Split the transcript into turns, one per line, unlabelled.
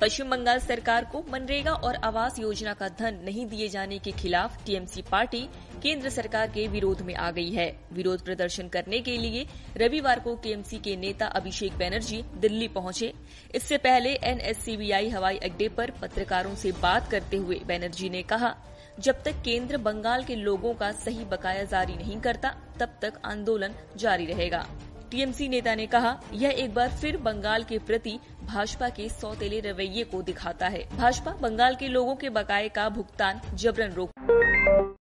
पश्चिम बंगाल सरकार को मनरेगा और आवास योजना का धन नहीं दिए जाने के खिलाफ टीएमसी पार्टी केंद्र सरकार के विरोध में आ गई है। विरोध प्रदर्शन करने के लिए रविवार को टीएमसी के नेता अभिषेक बैनर्जी दिल्ली पहुँचे। इससे पहले एनएससीबीआई हवाई अड्डे पर पत्रकारों से बात करते हुए बैनर्जी ने कहा, जब तक केंद्र बंगाल के लोगों का सही बकाया जारी नहीं करता, तब तक आंदोलन जारी रहेगा। टीएमसी नेता ने कहा, यह एक बार फिर बंगाल के प्रति भाजपा के सौतेले रवैये को दिखाता है। भाजपा बंगाल के लोगों के बकाये का भुगतान जबरन रोक